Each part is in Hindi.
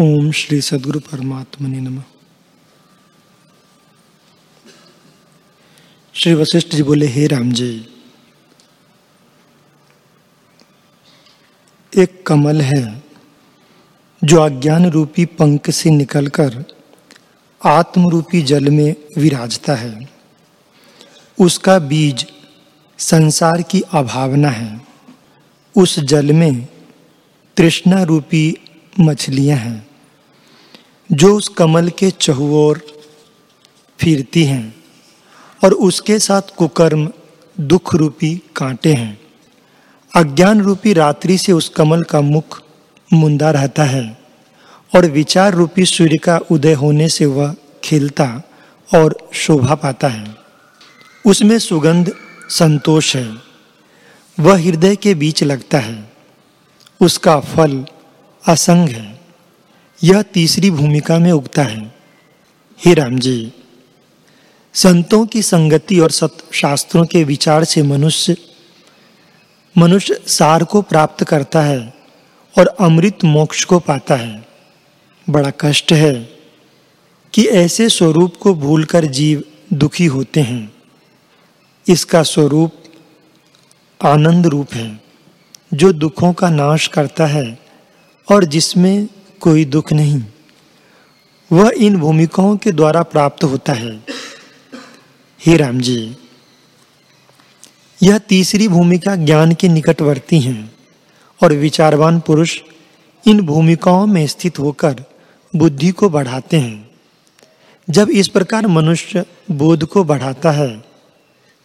ओम श्री सदगुरु परमात्मने नमः। श्री वशिष्ठ जी बोले, हे राम जी, एक कमल है जो अज्ञान रूपी पंख से निकलकर आत्म रूपी जल में विराजता है। उसका बीज संसार की अभावना है। उस जल में तृष्णा रूपी मछलियाँ हैं। जो उस कमल के चहुओर फिरती हैं और उसके साथ कुकर्म, दुख रूपी कांटे हैं। अज्ञान रूपी रात्रि से उस कमल का मुख मुंदा रहता है और विचार रूपी सूर्य का उदय होने से वह खिलता और शोभा पाता है। उसमें सुगंध, संतोष है। वह हृदय के बीच लगता है। उसका फल असंग है। यह तीसरी भूमिका में उगता है। हे राम जी संतों की संगति और सत शास्त्रों के विचार से मनुष्य मनुष्य सार को प्राप्त करता है और अमृत मोक्ष को पाता है। बड़ा कष्ट है कि ऐसे स्वरूप को भूलकर जीव दुखी होते हैं। इसका स्वरूप आनंद रूप है, जो दुखों का नाश करता है और जिसमें कोई दुख नहीं। वह इन भूमिकाओं के द्वारा प्राप्त होता है। हे राम जी, यह तीसरी भूमिका ज्ञान के निकटवर्ती है और विचारवान पुरुष इन भूमिकाओं में स्थित होकर बुद्धि को बढ़ाते हैं। जब इस प्रकार मनुष्य बोध को बढ़ाता है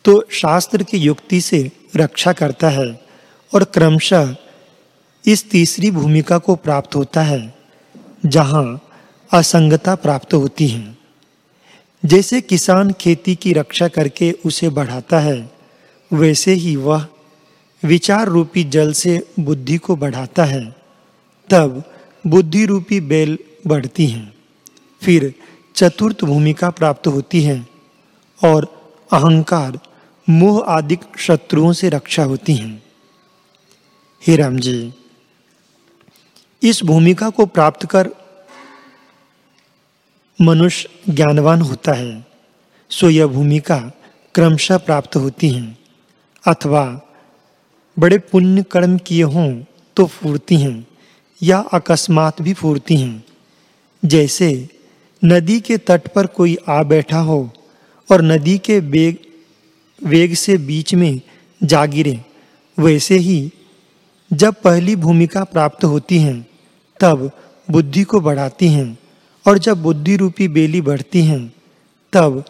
तो शास्त्र की युक्ति से रक्षा करता है और क्रमशः इस तीसरी भूमिका को प्राप्त होता है। जहाँ असंगता प्राप्त होती है। जैसे किसान खेती की रक्षा करके उसे बढ़ाता है, वैसे ही वह विचार रूपी जल से बुद्धि को बढ़ाता है। तब बुद्धि रूपी बेल बढ़ती है। फिर चतुर्थ भूमिका प्राप्त होती है और अहंकार, मोह आदि शत्रुओं से रक्षा होती है। हे राम जी, इस भूमिका को प्राप्त कर मनुष्य ज्ञानवान होता है, सो यह भूमिका क्रमशः प्राप्त होती है, अथवा बड़े पुण्य कर्म किए हों तो फूरती हैं, या अकस्मात भी फूरती हैं। जैसे नदी के तट पर कोई आ बैठा हो और नदी के वेग वेग से बीच में जा गिरे, वैसे ही जब पहली भूमिका प्राप्त होती हैं, तब बुद्धि को बढ़ाती हैं और जब बुद्धि रूपी बेली बढ़ती हैं, तब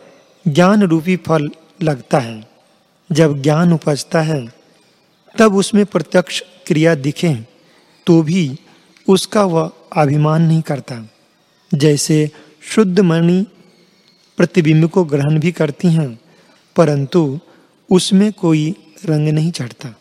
ज्ञान रूपी फल लगता है। जब ज्ञान उपजता है, तब उसमें प्रत्यक्ष क्रिया दिखे तो भी उसका वह अभिमान नहीं करता। जैसे शुद्ध मणि प्रतिबिंब को ग्रहण भी करती हैं, परंतु उसमें कोई रंग नहीं चढ़ता।